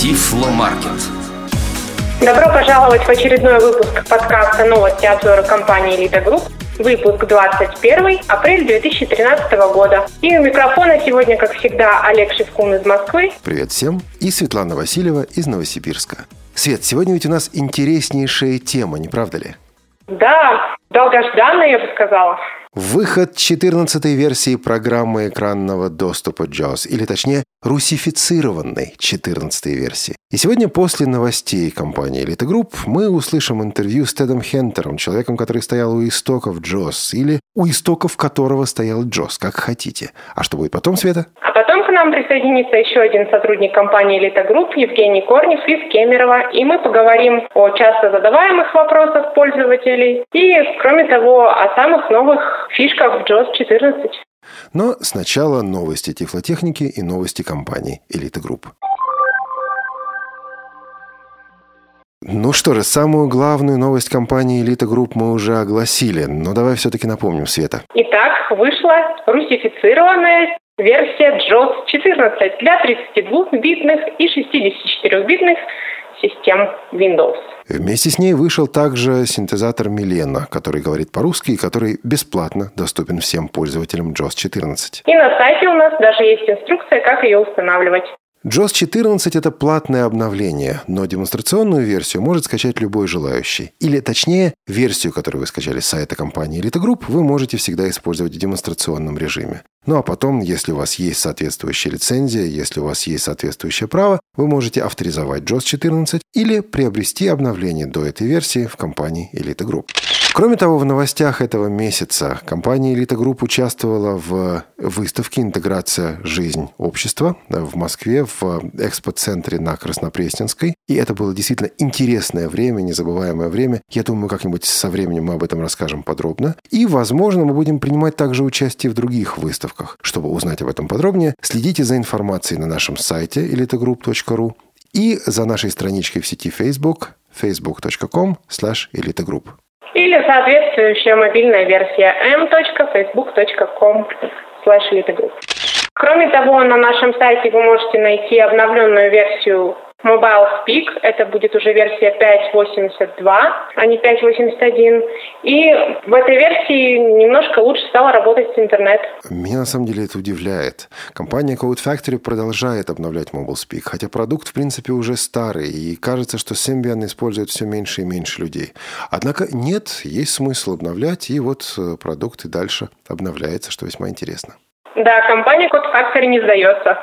Тифломаркет. Добро пожаловать в очередной выпуск подкаста «Новости обзора компании «Elite Group». Выпуск 21, апрель 2013 года. И у микрофона сегодня, как всегда, Олег Шевкун из Москвы. Привет всем. И Светлана Васильева из Новосибирска. Свет, сегодня ведь у нас интереснейшая тема, не правда ли? Да, долгожданная, я бы сказала. Выход 14 версии программы экранного доступа JAWS, или точнее, русифицированной 14 версии. И сегодня после новостей компании Elite Group мы услышим интервью с Тедом Хентером, человеком, который стоял у истоков JAWS, или у истоков которого стоял JAWS, как хотите. А что будет потом, Света? А потом к нам присоединится еще один сотрудник компании Elite Group, Евгений Корнев из Кемерово, и мы поговорим о часто задаваемых вопросах пользователей и, кроме того, о самых новых фишках в JAWS 14. Но сначала новости тифлотехники и новости компании «Elite Group». Ну что же, самую главную новость компании «Elite Group» мы уже огласили, но давай все-таки напомним, Света. Итак, вышла русифицированная версия JOS 14 для 32-битных и 64-битных систем Windows. Вместе с ней вышел также синтезатор Милена, который говорит по-русски и который бесплатно доступен всем пользователям JOS 14. И на сайте у нас даже есть инструкция, как ее устанавливать. JOS 14 – это платное обновление, но демонстрационную версию может скачать любой желающий. Или, точнее, версию, которую вы скачали с сайта компании Elite Group, вы можете всегда использовать в демонстрационном режиме. Ну а потом, если у вас есть соответствующая лицензия, если у вас есть соответствующее право, вы можете авторизовать JOS 14 или приобрести обновление до этой версии в компании Elite Group. Кроме того, в новостях этого месяца компания Elite Group участвовала в выставке «Интеграция. Жизнь. Общества» в Москве в экспоцентре на Краснопресненской. И это было действительно интересное время, незабываемое время. Я думаю, как-нибудь со временем мы об этом расскажем подробно. И, возможно, мы будем принимать также участие в других выставках. Чтобы узнать об этом подробнее, следите за информацией на нашем сайте elitegroup.ru и за нашей страничкой в сети Facebook facebook.com slash elitegroup. Или соответствующая мобильная версия m.facebook.com slash Кроме того, на нашем сайте вы можете найти обновленную версию Mobile Speak, это будет уже версия 5.82, а не 5.81. И в этой версии немножко лучше стало работать с интернет. Меня на самом деле это удивляет. Компания Code Factory продолжает обновлять Mobile Speak, хотя продукт в принципе уже старый, и кажется, что Symbian использует все меньше и меньше людей. Однако нет, есть смысл обновлять, и вот э, продукт и дальше обновляется, что весьма интересно. Да, компания Code Factory не сдается.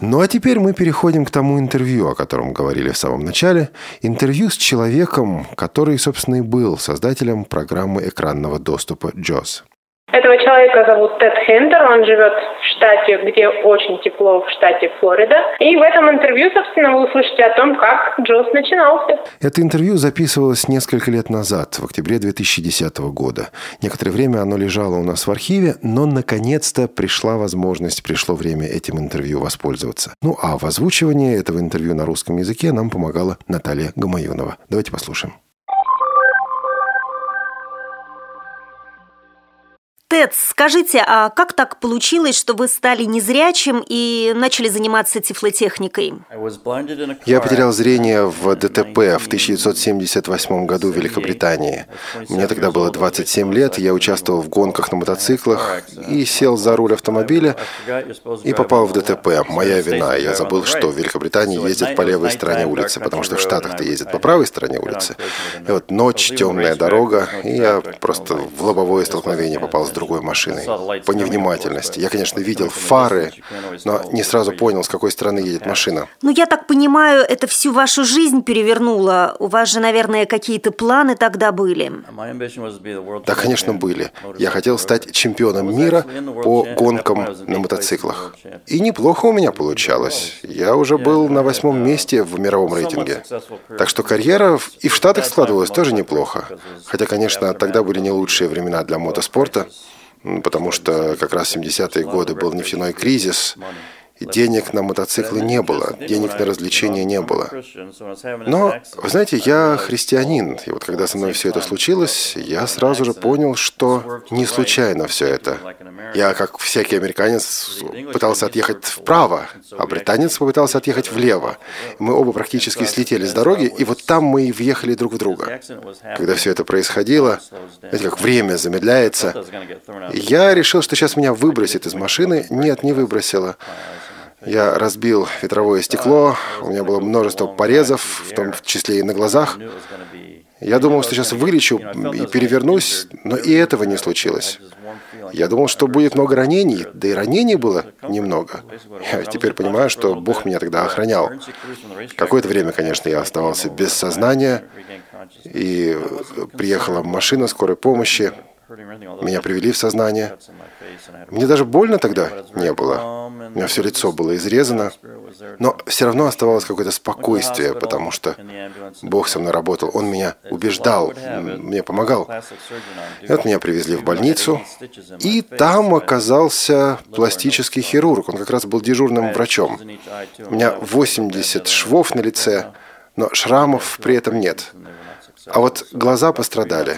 Ну а теперь мы переходим к тому интервью, о котором говорили в самом начале. Интервью с человеком, который, собственно, и был создателем программы экранного доступа JOS. Этого человека зовут Тед Хендер, он живет в штате, где очень тепло, в штате Флорида. И в этом интервью, собственно, вы услышите о том, как Джос начинался. Это интервью записывалось несколько лет назад, в октябре 2010 года. Некоторое время оно лежало у нас в архиве, но наконец-то пришла возможность, пришло время этим интервью воспользоваться. Ну а в озвучивании этого интервью на русском языке нам помогала Наталья Гамаюнова. Давайте послушаем. Тед, скажите, а как так получилось, что вы стали незрячим и начали заниматься тифлотехникой? Я потерял зрение в ДТП в 1978 году в Великобритании. Мне тогда было 27 лет, я участвовал в гонках на мотоциклах и сел за руль автомобиля и попал в ДТП. Моя вина. Я забыл, что в Великобритании ездят по левой стороне улицы, потому что в Штатах-то ездят по правой стороне улицы. И вот ночь, темная дорога, и я просто в лобовое столкновение попал с другой машиной по невнимательности. Я, конечно, видел фары, но не сразу понял, с какой стороны едет машина. Ну, я так понимаю, это всю вашу жизнь перевернуло. У вас же, наверное, какие-то планы тогда были. Да, конечно, были. Я хотел стать чемпионом мира по гонкам на мотоциклах. И неплохо у меня получалось. Я уже был на восьмом месте в мировом рейтинге. Так что карьера и в Штатах складывалась тоже неплохо. Хотя, конечно, тогда были не лучшие времена для мотоспорта потому что как раз 70-е годы был нефтяной кризис, денег на мотоциклы не было, денег на развлечения не было. Но, вы знаете, я христианин, и вот когда со мной все это случилось, я сразу же понял, что не случайно все это. Я, как всякий американец, пытался отъехать вправо, а британец попытался отъехать влево. Мы оба практически слетели с дороги, и вот там мы и въехали друг в друга. Когда все это происходило, знаете, как время замедляется, я решил, что сейчас меня выбросит из машины. Нет, не выбросило. Я разбил ветровое стекло, у меня было множество порезов, в том числе и на глазах. Я думал, что сейчас вылечу и перевернусь, но и этого не случилось. Я думал, что будет много ранений, да и ранений было немного. Я теперь понимаю, что Бог меня тогда охранял. Какое-то время, конечно, я оставался без сознания, и приехала машина скорой помощи, меня привели в сознание. Мне даже больно тогда не было. Меня все лицо было изрезано. Но все равно оставалось какое-то спокойствие, потому что Бог со мной работал. Он меня убеждал, мне помогал. И вот меня привезли в больницу. И там оказался пластический хирург. Он как раз был дежурным врачом. У меня 80 швов на лице, но шрамов при этом нет. А вот глаза пострадали.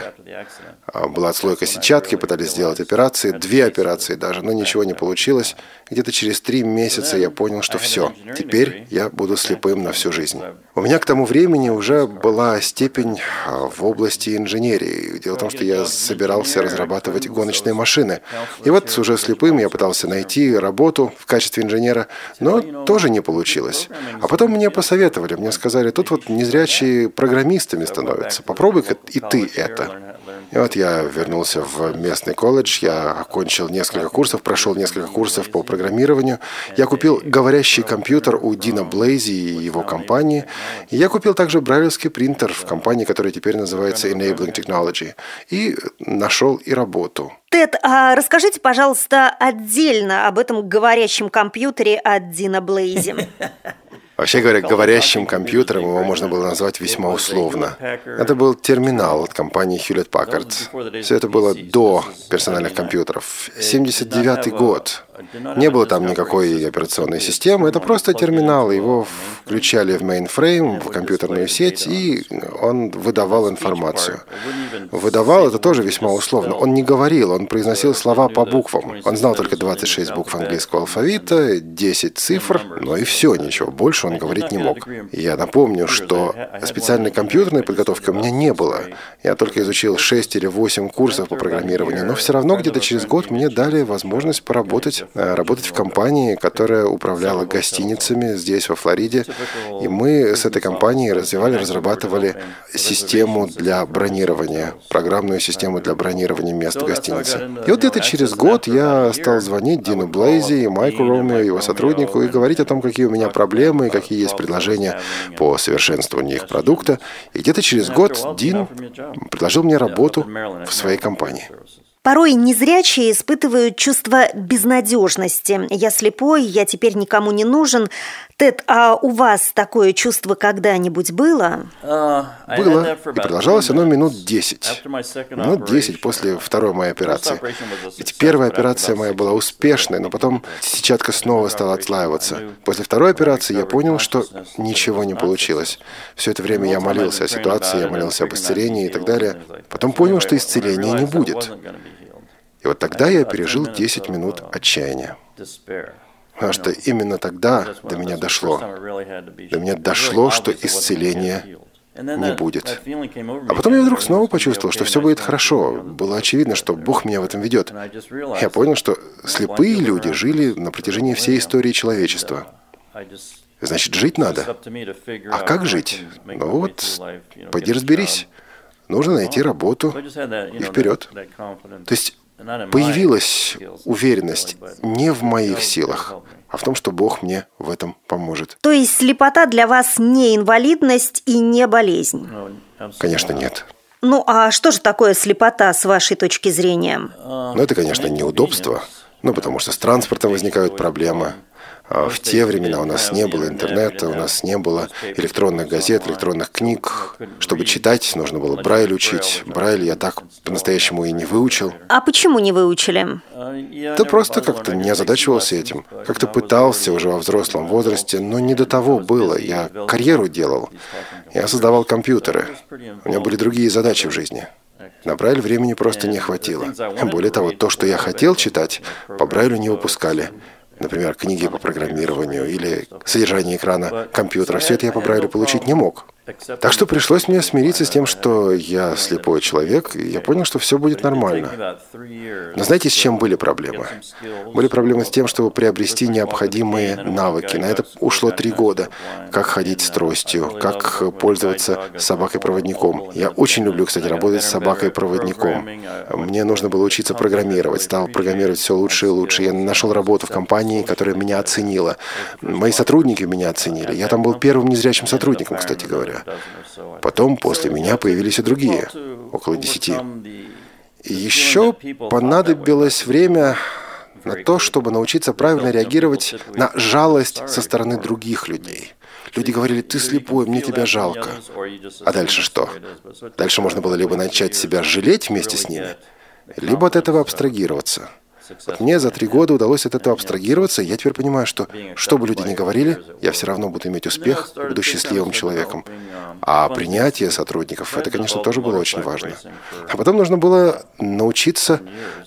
А, была отслойка сетчатки, пытались сделать операции, две операции даже, но ничего не получилось. Где-то через три месяца я понял, что все, теперь я буду слепым на всю жизнь. У меня к тому времени уже была степень а, в области инженерии. Дело в том, что я собирался разрабатывать гоночные машины. И вот уже слепым я пытался найти работу в качестве инженера, но тоже не получилось. А потом мне посоветовали, мне сказали, тут вот незрячие программистами становятся. Попробуй-ка и ты это. И вот я вернулся в местный колледж, я окончил несколько курсов, прошел несколько курсов по программированию. Я купил говорящий компьютер у Дина Блейзи и его компании. И я купил также брайлевский принтер в компании, которая теперь называется Enabling Technology. И нашел и работу. Тед, а расскажите, пожалуйста, отдельно об этом говорящем компьютере от Дина Блейзи. Вообще говоря, говорящим компьютером его можно было назвать весьма условно. Это был терминал от компании Hewlett Packard. Все это было до персональных компьютеров. 79 год. Не было там никакой операционной системы, это просто терминал. Его включали в mainframe, в компьютерную сеть, и он выдавал информацию. Выдавал это тоже весьма условно. Он не говорил, он произносил слова по буквам. Он знал только 26 букв английского алфавита, 10 цифр, но и все, ничего больше он говорить не мог. Я напомню, что специальной компьютерной подготовки у меня не было. Я только изучил 6 или 8 курсов по программированию, но все равно где-то через год мне дали возможность поработать Э, работать в компании, которая управляла гостиницами здесь, во Флориде. И мы с этой компанией развивали, разрабатывали систему для бронирования, программную систему для бронирования мест в гостинице. И вот где-то через год я стал звонить Дину Блейзи и Майку Ромео, его сотруднику, и говорить о том, какие у меня проблемы и какие есть предложения по совершенствованию их продукта. И где-то через год Дин предложил мне работу в своей компании. Порой незрячие испытывают чувство безнадежности. Я слепой, я теперь никому не нужен. Тед, а у вас такое чувство когда-нибудь было? Uh, было, и продолжалось оно минут 10. Минут 10 после второй моей операции. Ведь первая операция моя была успешной, но потом сетчатка снова стала отслаиваться. После второй операции я понял, что ничего не получилось. Все это время я молился о ситуации, я молился об исцелении и так далее. Потом понял, что исцеления не будет. И вот тогда я пережил 10 минут отчаяния. Потому что именно тогда до меня дошло. До меня дошло, что исцеления не будет. А потом я вдруг снова почувствовал, что все будет хорошо. Было очевидно, что Бог меня в этом ведет. Я понял, что слепые люди жили на протяжении всей истории человечества. Значит, жить надо. А как жить? Ну вот, пойди разберись. Нужно найти работу и вперед. То есть появилась уверенность не в моих силах, а в том, что Бог мне в этом поможет. То есть слепота для вас не инвалидность и не болезнь? Конечно, нет. Ну а что же такое слепота с вашей точки зрения? Ну это, конечно, неудобство. Ну, потому что с транспортом возникают проблемы. А в те времена у нас не было интернета, у нас не было электронных газет, электронных книг. Чтобы читать, нужно было Брайль учить. Брайль я так по-настоящему и не выучил. А почему не выучили? Да просто как-то не озадачивался этим. Как-то пытался уже во взрослом возрасте, но не до того было. Я карьеру делал. Я создавал компьютеры. У меня были другие задачи в жизни. На Брайль времени просто не хватило. Более того, то, что я хотел читать, по Брайлю не выпускали например, книги по программированию или содержание экрана компьютера. Все это я по Брайлю получить не мог. Так что пришлось мне смириться с тем, что я слепой человек, и я понял, что все будет нормально. Но знаете, с чем были проблемы? Были проблемы с тем, чтобы приобрести необходимые навыки. На это ушло три года. Как ходить с тростью, как пользоваться собакой-проводником. Я очень люблю, кстати, работать с собакой-проводником. Мне нужно было учиться программировать. Стал программировать все лучше и лучше. Я нашел работу в компании, которая меня оценила. Мои сотрудники меня оценили. Я там был первым незрячим сотрудником, кстати говоря года. Потом после меня появились и другие, около десяти. И еще понадобилось время на то, чтобы научиться правильно реагировать на жалость со стороны других людей. Люди говорили, ты слепой, мне тебя жалко. А дальше что? Дальше можно было либо начать себя жалеть вместе с ними, либо от этого абстрагироваться – мне за три года удалось от этого абстрагироваться, и я теперь понимаю, что, что бы люди ни говорили, я все равно буду иметь успех, буду счастливым человеком. А принятие сотрудников, это, конечно, тоже было очень важно. А потом нужно было научиться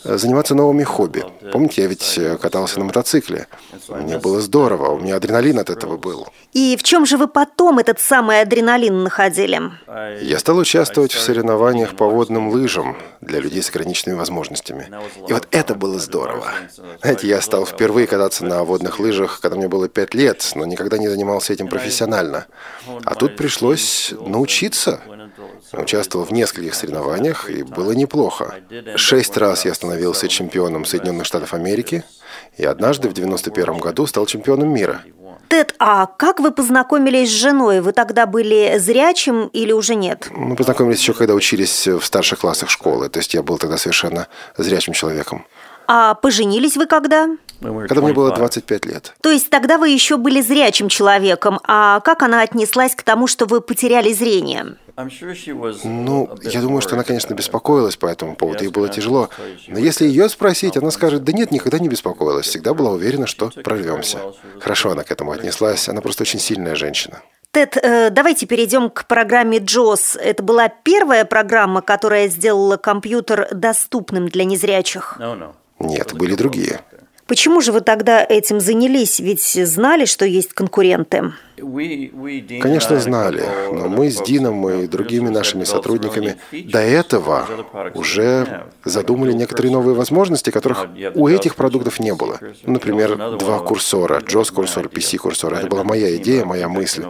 э, заниматься новыми хобби. Помните, я ведь э, катался на мотоцикле. Мне было здорово, у меня адреналин от этого был. И в чем же вы потом этот самый адреналин находили? Я стал участвовать в соревнованиях по водным лыжам для людей с ограниченными возможностями. И вот это было здорово. Знаете, я стал впервые кататься на водных лыжах, когда мне было пять лет, но никогда не занимался этим профессионально. А тут пришлось научиться. Участвовал в нескольких соревнованиях, и было неплохо. Шесть раз я становился чемпионом Соединенных Штатов Америки, и однажды в 91 году стал чемпионом мира. Тед, а как вы познакомились с женой? Вы тогда были зрячим или уже нет? Мы познакомились еще, когда учились в старших классах школы. То есть я был тогда совершенно зрячим человеком. А поженились вы когда? Когда мне было 25 лет. То есть тогда вы еще были зрячим человеком. А как она отнеслась к тому, что вы потеряли зрение? Ну, я думаю, что она, конечно, беспокоилась по этому поводу, ей было тяжело. Но если ее спросить, она скажет, да нет, никогда не беспокоилась, всегда была уверена, что прорвемся. Хорошо она к этому отнеслась, она просто очень сильная женщина. Тед, э, давайте перейдем к программе JOS. Это была первая программа, которая сделала компьютер доступным для незрячих? Нет, были другие. Почему же вы тогда этим занялись? Ведь знали, что есть конкуренты. Конечно, знали, но мы с Дином и другими нашими сотрудниками до этого уже задумали некоторые новые возможности, которых у этих продуктов не было. Например, два курсора, JOS-курсор, PC-курсор. Это была моя идея, моя мысль.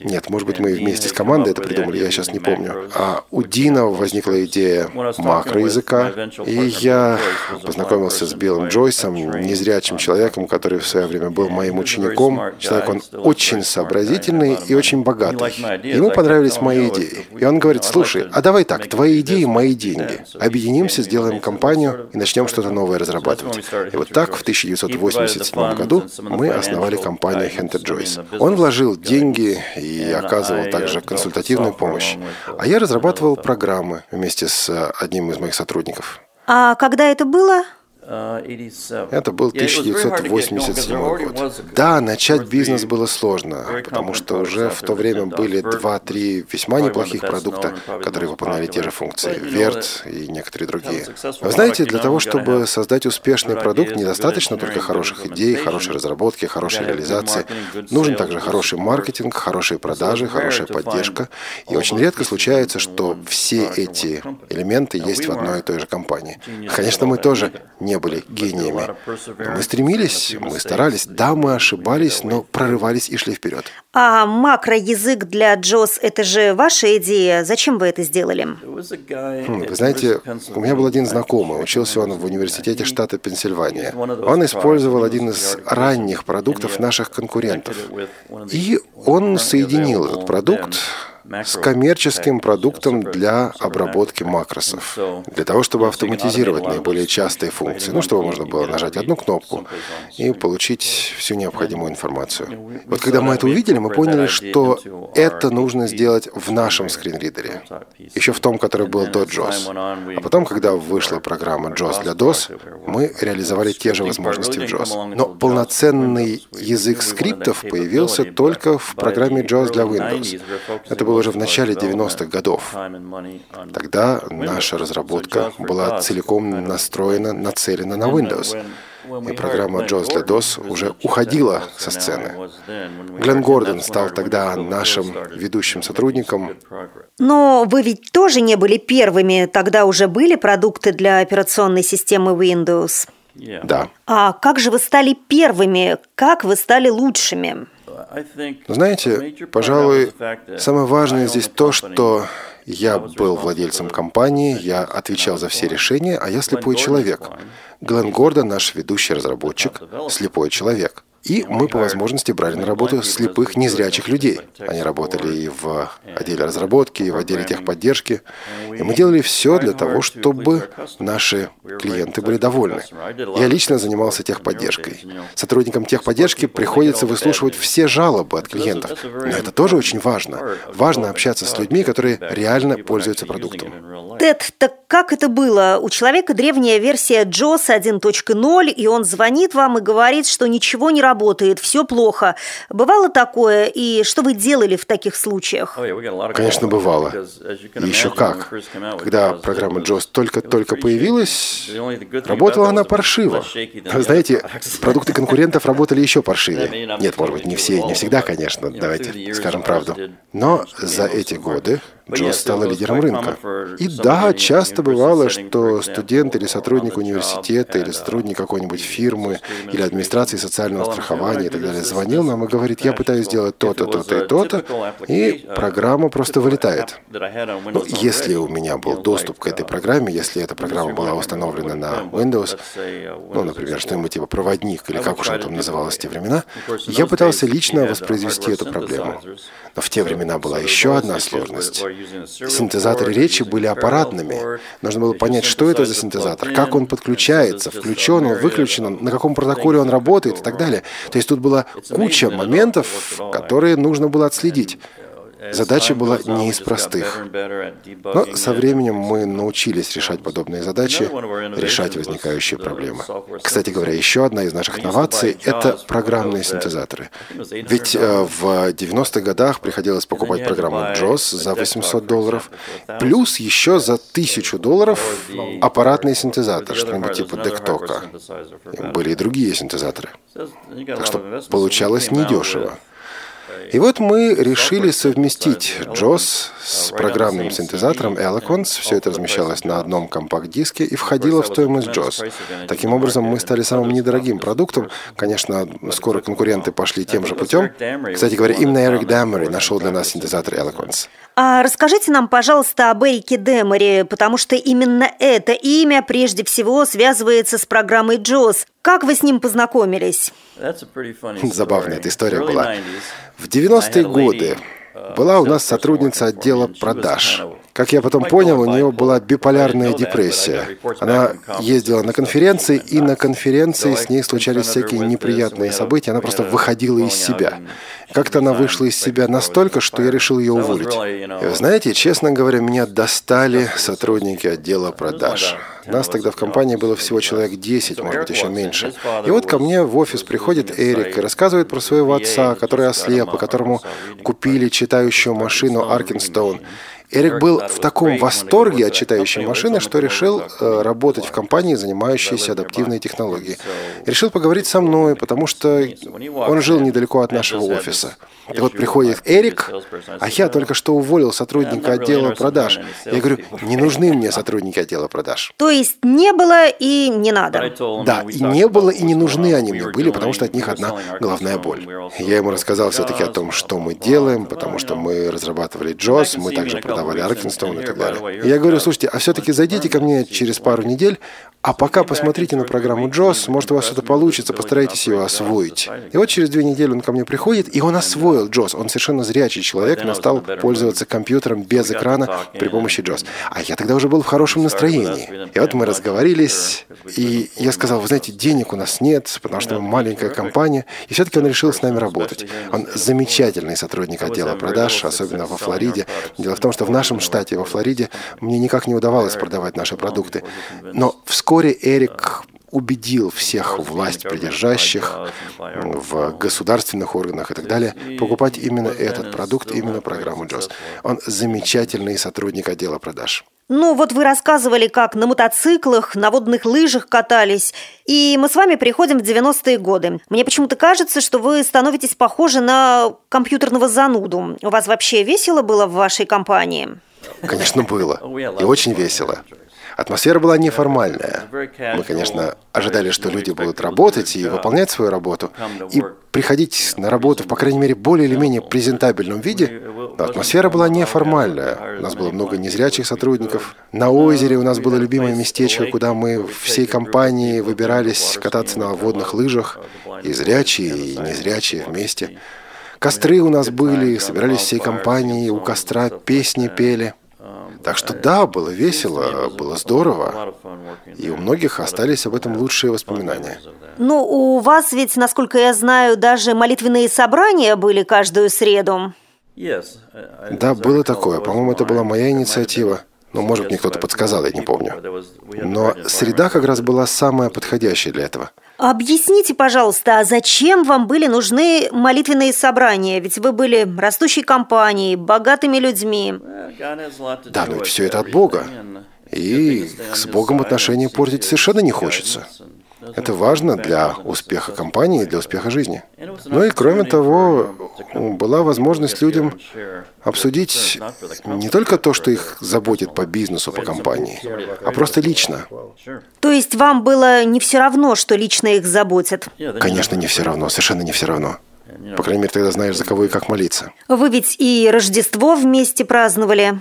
Нет, может быть, мы вместе с командой это придумали, я сейчас не помню. А у Дина возникла идея макроязыка, и я познакомился с Биллом Джойсом, незрячим человеком, который в свое время был моим учеником. Человек, он очень сообразительный и очень богатый. Ему понравились мои идеи. И он говорит, слушай, а давай так, твои идеи – мои деньги. Объединимся, сделаем компанию и начнем что-то новое разрабатывать. И вот так в 1987 году мы основали компанию Hunter Joyce. Он вложил деньги и оказывал также консультативную помощь. А я разрабатывал программы вместе с одним из моих сотрудников. А когда это было? Это был 1987 год. Да, начать бизнес было сложно, потому что уже в то время были два-три весьма неплохих продукта, которые выполняли те же функции. Верт и некоторые другие. Вы знаете, для того, чтобы создать успешный продукт, недостаточно только хороших идей, хорошей разработки, хорошей реализации. Нужен также хороший маркетинг, хорошие продажи, хорошая поддержка. И очень редко случается, что все эти элементы есть в одной и той же компании. Конечно, мы тоже не не были гениями. Мы стремились, мы старались. Да, мы ошибались, но прорывались и шли вперед. А макроязык для Джос – это же ваша идея. Зачем вы это сделали? Хм, вы знаете, у меня был один знакомый. Учился он в университете штата Пенсильвания. Он использовал один из ранних продуктов наших конкурентов. И он соединил этот продукт с коммерческим продуктом для обработки макросов, для того, чтобы автоматизировать наиболее частые функции, ну, чтобы можно было нажать одну кнопку и получить всю необходимую информацию. Вот когда мы это увидели, мы поняли, что это нужно сделать в нашем скринридере, еще в том, который был до JOS. А потом, когда вышла программа JOS для DOS, мы реализовали те же возможности в JOS. Но полноценный язык скриптов появился только в программе JOS для Windows. Это было уже в начале 90-х годов. Тогда наша разработка была целиком настроена, нацелена на Windows и программа JOS для DOS уже уходила со сцены. Глен Гордон стал тогда нашим ведущим сотрудником. Но вы ведь тоже не были первыми, тогда уже были продукты для операционной системы Windows. Да. А как же вы стали первыми? Как вы стали лучшими? Знаете, пожалуй, самое важное здесь то, что я был владельцем компании, я отвечал за все решения, а я слепой человек. Глен Гордон, наш ведущий разработчик, слепой человек. И мы по возможности брали на работу слепых, незрячих людей. Они работали и в отделе разработки, и в отделе техподдержки. И мы делали все для того, чтобы наши клиенты были довольны. Я лично занимался техподдержкой. Сотрудникам техподдержки приходится выслушивать все жалобы от клиентов. Но это тоже очень важно. Важно общаться с людьми, которые реально пользуются продуктом. Тед, так как это было? У человека древняя версия JOS 1.0, и он звонит вам и говорит, что ничего не работает работает, все плохо. Бывало такое, и что вы делали в таких случаях? Конечно, бывало. И еще как. Когда программа JOS только-только появилась, работала она паршиво. Знаете, продукты конкурентов работали еще паршивее. Нет, может быть, не все, не всегда, конечно, давайте скажем правду. Но за эти годы Джос стала лидером рынка. И да, часто бывало, что студент или сотрудник университета, или сотрудник какой-нибудь фирмы, или администрации социального страхования и так далее звонил нам и говорит, я пытаюсь сделать то-то, то-то и то-то, и программа просто вылетает. Ну, если у меня был доступ к этой программе, если эта программа была установлена на Windows, ну, например, что-нибудь типа проводник, или как уж он там называлось в те времена, я пытался лично воспроизвести эту проблему. Но в те времена была еще одна сложность. Синтезаторы речи были аппаратными. Нужно было понять, что это за синтезатор, как он подключается, включен он, выключен он, на каком протоколе он работает и так далее. То есть тут была куча моментов, которые нужно было отследить. Задача была не из простых. Но со временем мы научились решать подобные задачи, решать возникающие проблемы. Кстати говоря, еще одна из наших новаций — это программные синтезаторы. Ведь э, в 90-х годах приходилось покупать программу JOS за 800 долларов, плюс еще за 1000 долларов аппаратный синтезатор, что-нибудь типа Дектока. Были и другие синтезаторы. Так что получалось недешево. И вот мы решили совместить JOS с программным синтезатором Eloquence. Все это размещалось на одном компакт-диске и входило в стоимость JOS. Таким образом, мы стали самым недорогим продуктом. Конечно, скоро конкуренты пошли тем же путем. Кстати говоря, именно Эрик Даммери нашел для нас синтезатор Eloquence. А расскажите нам, пожалуйста, об Эрике Демере, потому что именно это имя прежде всего связывается с программой JOS. Как вы с ним познакомились? Забавная эта история была. В 90-е годы была у нас сотрудница отдела продаж. Как я потом понял, у нее была биполярная депрессия. Она ездила на конференции, и на конференции с ней случались всякие неприятные события. Она просто выходила из себя. Как-то она вышла из себя настолько, что я решил ее уволить. И знаете, честно говоря, меня достали сотрудники отдела продаж. Нас тогда в компании было всего человек 10, может быть, еще меньше. И вот ко мне в офис приходит Эрик и рассказывает про своего отца, который ослеп, и которому купили читающую машину Аркинстоун. Эрик был в таком восторге от читающей машины, что решил э, работать в компании, занимающейся адаптивной технологией. Решил поговорить со мной, потому что он жил недалеко от нашего офиса. И вот приходит Эрик, а я только что уволил сотрудника отдела продаж. Я говорю, не нужны мне сотрудники отдела продаж. То есть не было и не надо. Да, и не было, и не нужны они мне были, потому что от них одна головная боль. Я ему рассказал все-таки о том, что мы делаем, потому что мы разрабатывали JOS, мы также продавали продавали Аркинстоун и так далее. И я говорю, слушайте, а все-таки зайдите ко мне через пару недель, а пока посмотрите на программу Джос, может у вас что-то получится, постарайтесь ее освоить. И вот через две недели он ко мне приходит, и он освоил Джос. Он совершенно зрячий человек, но стал пользоваться компьютером без экрана при помощи Джос. А я тогда уже был в хорошем настроении. И вот мы разговорились, и я сказал, вы знаете, денег у нас нет, потому что мы маленькая компания. И все-таки он решил с нами работать. Он замечательный сотрудник отдела продаж, особенно во Флориде. Дело в том, что в нашем штате, во Флориде, мне никак не удавалось продавать наши продукты. Но вскоре Эрик убедил всех власть придержащих в государственных органах и так далее покупать именно этот продукт, именно программу JOS. Он замечательный сотрудник отдела продаж. Ну, вот вы рассказывали, как на мотоциклах, на водных лыжах катались. И мы с вами приходим в 90-е годы. Мне почему-то кажется, что вы становитесь похожи на компьютерного зануду. У вас вообще весело было в вашей компании? Конечно, было. И очень весело. Атмосфера была неформальная. Мы, конечно, ожидали, что люди будут работать и выполнять свою работу, и приходить на работу в, по крайней мере, более или менее презентабельном виде, атмосфера была неформальная. У нас было много незрячих сотрудников. На озере у нас было любимое местечко, куда мы всей компанией выбирались кататься на водных лыжах, и зрячие, и незрячие вместе. Костры у нас были, собирались всей компанией, у костра песни пели – так что да, было весело, было здорово. И у многих остались об этом лучшие воспоминания. Ну, у вас ведь, насколько я знаю, даже молитвенные собрания были каждую среду. Да, было такое. По-моему, это была моя инициатива. Ну, может, мне кто-то подсказал, я не помню. Но среда как раз была самая подходящая для этого. Объясните, пожалуйста, а зачем вам были нужны молитвенные собрания? Ведь вы были растущей компанией, богатыми людьми. Да, но ведь все это от Бога. И с Богом отношения портить совершенно не хочется. Это важно для успеха компании и для успеха жизни. Ну и кроме того, была возможность людям обсудить не только то, что их заботит по бизнесу, по компании, а просто лично. То есть вам было не все равно, что лично их заботит? Конечно, не все равно, совершенно не все равно. По крайней мере, тогда знаешь, за кого и как молиться. Вы ведь и Рождество вместе праздновали.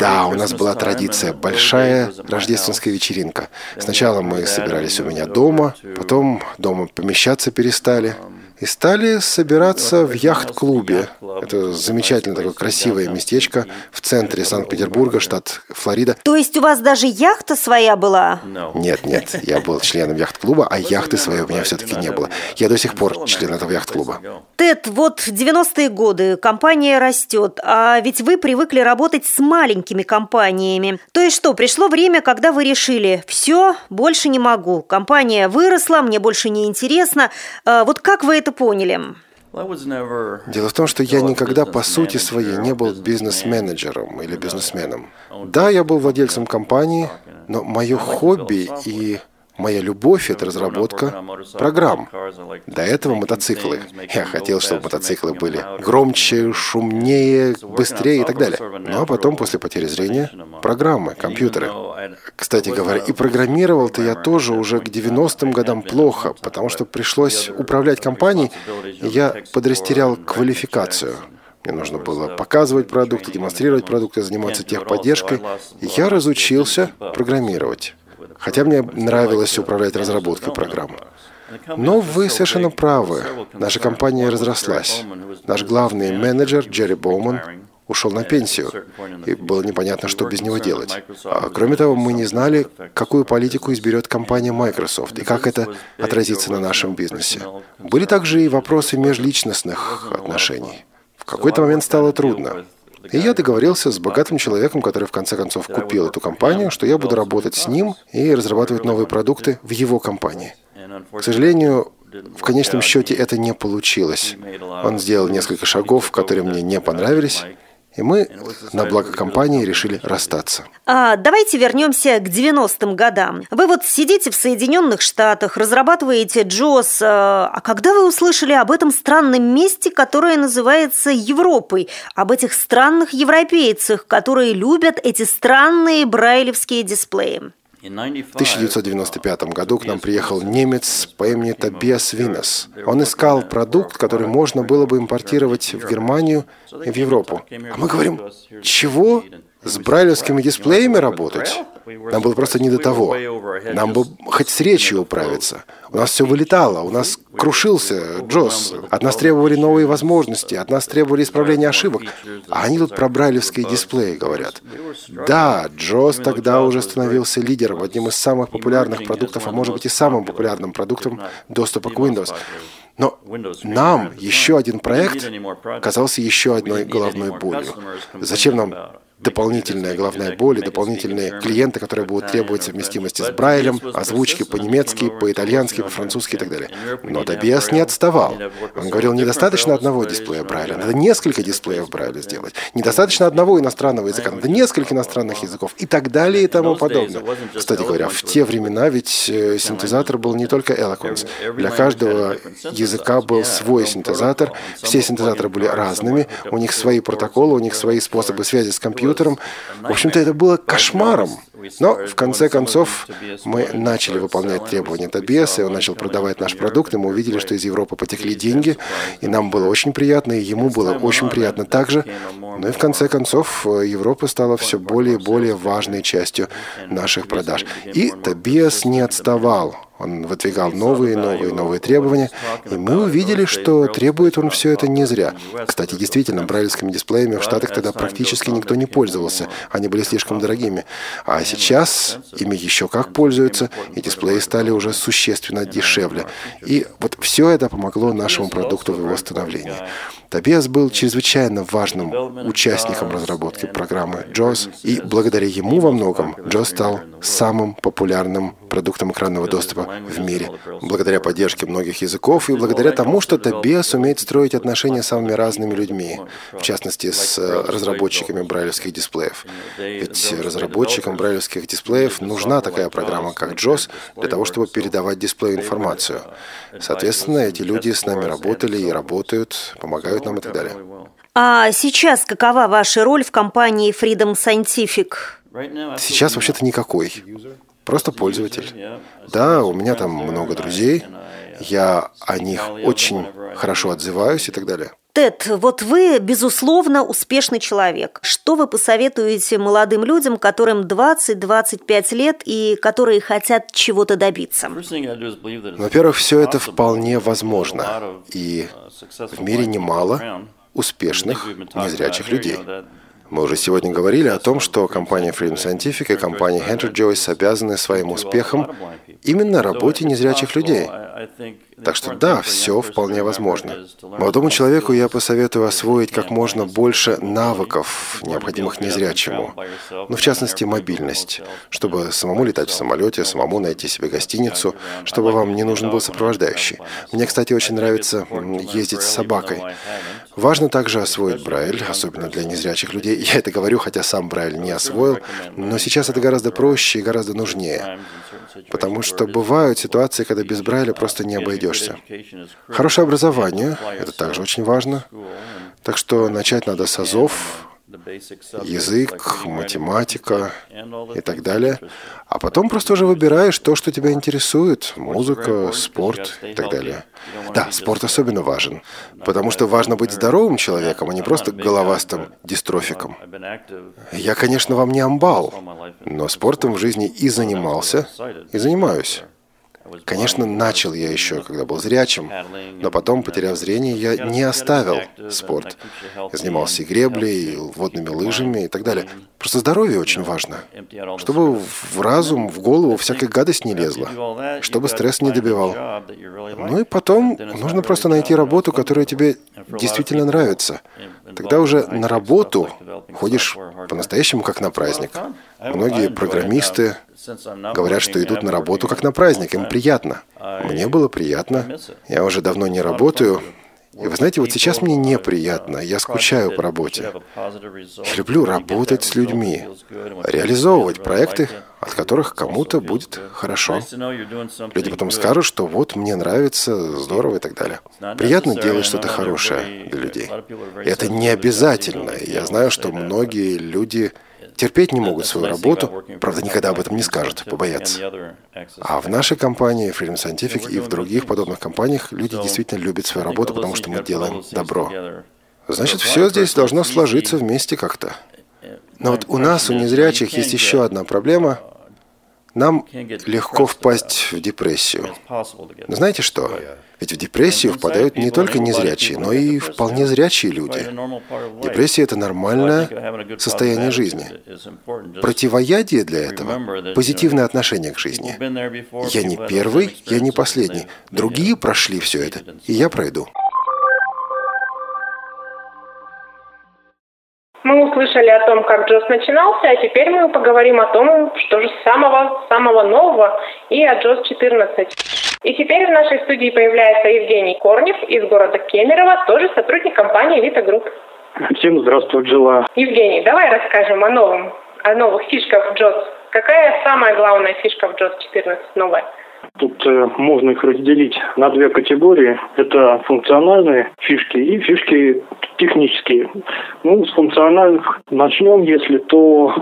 Да, у нас была традиция, большая рождественская вечеринка. Сначала мы собирались у меня дома, потом дома помещаться перестали и стали собираться в яхт-клубе. Это замечательное такое красивое местечко в центре Санкт-Петербурга, штат Флорида. То есть у вас даже яхта своя была? Нет, нет, я был членом яхт-клуба, а яхты своей у меня все-таки не было. Я до сих пор член этого яхт-клуба. Тед, вот 90-е годы, компания растет, а ведь вы привыкли работать с маленькими компаниями. То есть что, пришло время, когда вы решили, все, больше не могу, компания выросла, мне больше не интересно. А вот как вы это поняли? Дело в том, что я никогда по сути своей не был бизнес-менеджером или бизнесменом. Да, я был владельцем компании, но мое хобби и Моя любовь – это разработка программ. До этого мотоциклы. Я хотел, чтобы мотоциклы были громче, шумнее, быстрее и так далее. Ну а потом, после потери зрения, программы, компьютеры. Кстати говоря, и программировал-то я тоже уже к 90-м годам плохо, потому что пришлось управлять компанией, и я подрастерял квалификацию. Мне нужно было показывать продукты, демонстрировать продукты, заниматься техподдержкой. Я разучился программировать. Хотя мне нравилось управлять разработкой программ. Но вы совершенно правы. Наша компания разрослась. Наш главный менеджер Джерри Боуман ушел на пенсию, и было непонятно, что без него делать. А кроме того, мы не знали, какую политику изберет компания Microsoft и как это отразится на нашем бизнесе. Были также и вопросы межличностных отношений. В какой-то момент стало трудно. И я договорился с богатым человеком, который в конце концов купил эту компанию, что я буду работать с ним и разрабатывать новые продукты в его компании. К сожалению, в конечном счете это не получилось. Он сделал несколько шагов, которые мне не понравились, и мы на благо компании решили расстаться. А, давайте вернемся к 90-м годам. Вы вот сидите в Соединенных Штатах, разрабатываете JOS. А, а когда вы услышали об этом странном месте, которое называется Европой? Об этих странных европейцах, которые любят эти странные брайлевские дисплеи? В 1995 году к нам приехал немец по имени Тобиас Винес. Он искал продукт, который можно было бы импортировать в Германию и в Европу. А мы говорим, чего? С брайлевскими дисплеями работать? Нам было просто не до того. Нам бы хоть с речью управиться. У нас все вылетало, у нас крушился Джос. От нас требовали новые возможности, от нас требовали исправления ошибок. А они тут про брайлевские дисплеи говорят. Да, Джос тогда уже становился лидером, одним из самых популярных продуктов, а может быть и самым популярным продуктом доступа к Windows. Но нам еще один проект казался еще одной головной болью. Зачем нам дополнительная головная боль и дополнительные клиенты, которые будут требовать совместимости с Брайлем, озвучки по-немецки, по-итальянски, по-французски и так далее. Но Тобиас не отставал. Он говорил, недостаточно одного дисплея Брайля, надо несколько дисплеев Брайля сделать. Недостаточно одного иностранного языка, надо несколько иностранных языков и так далее и тому подобное. Кстати говоря, в те времена ведь э, синтезатор был не только Eloquence. Для каждого языка был свой синтезатор, все синтезаторы были разными, у них свои протоколы, у них свои способы связи с компьютером, компьютером. В общем-то, это было кошмаром. Но, в конце концов, мы начали выполнять требования Тобиаса, и он начал продавать наш продукт, и мы увидели, что из Европы потекли деньги, и нам было очень приятно, и ему было очень приятно также. Ну и в конце концов, Европа стала все более и более важной частью наших продаж. И Тобиас не отставал. Он выдвигал новые, и новые, и новые требования, и мы увидели, что требует он все это не зря. Кстати, действительно, брайлевскими дисплеями в Штатах тогда практически никто не пользовался, они были слишком дорогими. А сейчас ими еще как пользуются, и дисплеи стали уже существенно дешевле. И вот все это помогло нашему продукту в его становлении. Тобиас был чрезвычайно важным участником разработки программы JAWS, и благодаря ему во многом JAWS стал самым популярным продуктом экранного доступа в мире. Благодаря поддержке многих языков и благодаря тому, что Тобиас умеет строить отношения с самыми разными людьми, в частности, с разработчиками брайлевских дисплеев. Ведь разработчикам брайлевских дисплеев нужна такая программа, как JAWS, для того, чтобы передавать дисплею информацию. Соответственно, эти люди с нами работали и работают, помогают нам и так далее. А сейчас какова ваша роль в компании Freedom Scientific? Сейчас вообще-то никакой. Просто пользователь. Да, у меня там много друзей. Я о них очень хорошо отзываюсь и так далее. Тед, вот вы, безусловно, успешный человек. Что вы посоветуете молодым людям, которым 20-25 лет и которые хотят чего-то добиться? Во-первых, все это вполне возможно. И в мире немало успешных незрячих людей. Мы уже сегодня говорили о том, что компания Freedom Scientific и компания Henry Joyce обязаны своим успехом именно работе незрячих людей. Так что да, все вполне возможно. Молодому человеку я посоветую освоить как можно больше навыков, необходимых незрячему. Ну, в частности, мобильность, чтобы самому летать в самолете, самому найти себе гостиницу, чтобы вам не нужен был сопровождающий. Мне, кстати, очень нравится ездить с собакой. Важно также освоить Брайль, особенно для незрячих людей. Я это говорю, хотя сам Брайль не освоил, но сейчас это гораздо проще и гораздо нужнее. Потому что бывают ситуации, когда без Брайля просто не обойдешься. Хорошее образование – это также очень важно. Так что начать надо с азов, язык, математика и так далее. А потом просто уже выбираешь то, что тебя интересует. Музыка, спорт и так далее. Да, спорт особенно важен, потому что важно быть здоровым человеком, а не просто головастым дистрофиком. Я, конечно, вам не амбал, но спортом в жизни и занимался, и занимаюсь. Конечно, начал я еще, когда был зрячим, но потом, потеряв зрение, я не оставил спорт. Я занимался и греблей, и водными лыжами и так далее. Просто здоровье очень важно. Чтобы в разум, в голову всякая гадость не лезла. Чтобы стресс не добивал. Ну и потом нужно просто найти работу, которая тебе действительно нравится. Тогда уже на работу ходишь по-настоящему как на праздник. Многие программисты говорят, что идут на работу как на праздник, им приятно. Мне было приятно. Я уже давно не работаю, и вы знаете, вот сейчас мне неприятно, я скучаю по работе. Я люблю работать с людьми, реализовывать проекты, от которых кому-то будет хорошо. Люди потом скажут, что вот мне нравится, здорово и так далее. Приятно делать что-то хорошее для людей. И это не обязательно. Я знаю, что многие люди терпеть не могут свою работу, правда, никогда об этом не скажут, побоятся. А в нашей компании Freedom Scientific и в других подобных компаниях люди действительно любят свою работу, потому что мы делаем добро. Значит, все здесь должно сложиться вместе как-то. Но вот у нас, у незрячих, есть еще одна проблема. Нам легко впасть в депрессию. Но знаете что? Ведь в депрессию впадают не только незрячие, но и вполне зрячие люди. Депрессия – это нормальное состояние жизни. Противоядие для этого – позитивное отношение к жизни. Я не первый, я не последний. Другие прошли все это, и я пройду. Услышали о том, как JAWS начинался, а теперь мы поговорим о том, что же самого-самого нового и о JAWS 14. И теперь в нашей студии появляется Евгений Корнев из города Кемерово, тоже сотрудник компании «Элита Групп». Всем здравствуйте, Джила. Евгений, давай расскажем о новом, о новых фишках Джос. Какая самая главная фишка в Джос 14 новая? Тут э, можно их разделить на две категории. Это функциональные фишки и фишки технические. Ну, с функциональных начнем, если то,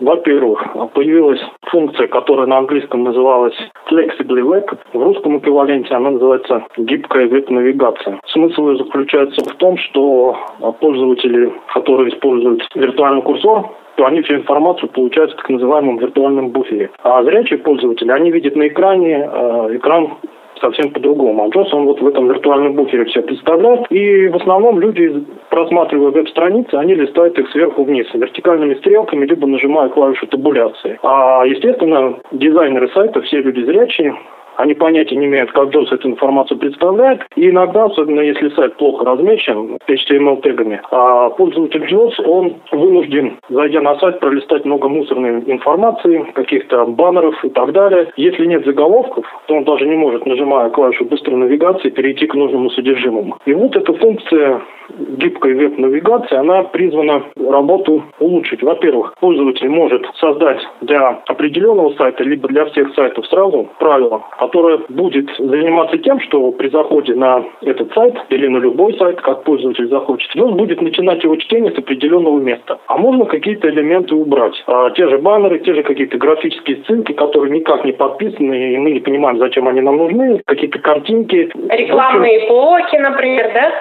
э, во-первых, появилась функция, которая на английском называлась Flexibly Web. В русском эквиваленте она называется гибкая веб-навигация. Смысл ее заключается в том, что пользователи, которые используют виртуальный курсор, то они всю информацию получают в так называемом виртуальном буфере. А зрячие пользователи, они видят на экране э, экран совсем по-другому. А Джос, он вот в этом виртуальном буфере все представляет. И в основном люди, просматривая веб-страницы, они листают их сверху вниз, вертикальными стрелками, либо нажимая клавишу табуляции. А, естественно, дизайнеры сайта, все люди зрячие, они понятия не имеют, как JOS эту информацию представляет. И иногда, особенно если сайт плохо размечен HTML-тегами, а пользователь JOS, он вынужден, зайдя на сайт, пролистать много мусорной информации, каких-то баннеров и так далее. Если нет заголовков, то он даже не может, нажимая клавишу быстрой навигации, перейти к нужному содержимому. И вот эта функция гибкой веб-навигации, она призвана работу улучшить. Во-первых, пользователь может создать для определенного сайта, либо для всех сайтов сразу правило, которое будет заниматься тем, что при заходе на этот сайт или на любой сайт, как пользователь захочет, он будет начинать его чтение с определенного места. А можно какие-то элементы убрать. А, те же баннеры, те же какие-то графические ссылки, которые никак не подписаны, и мы не понимаем, зачем они нам нужны, какие-то картинки. Рекламные блоки, например, да?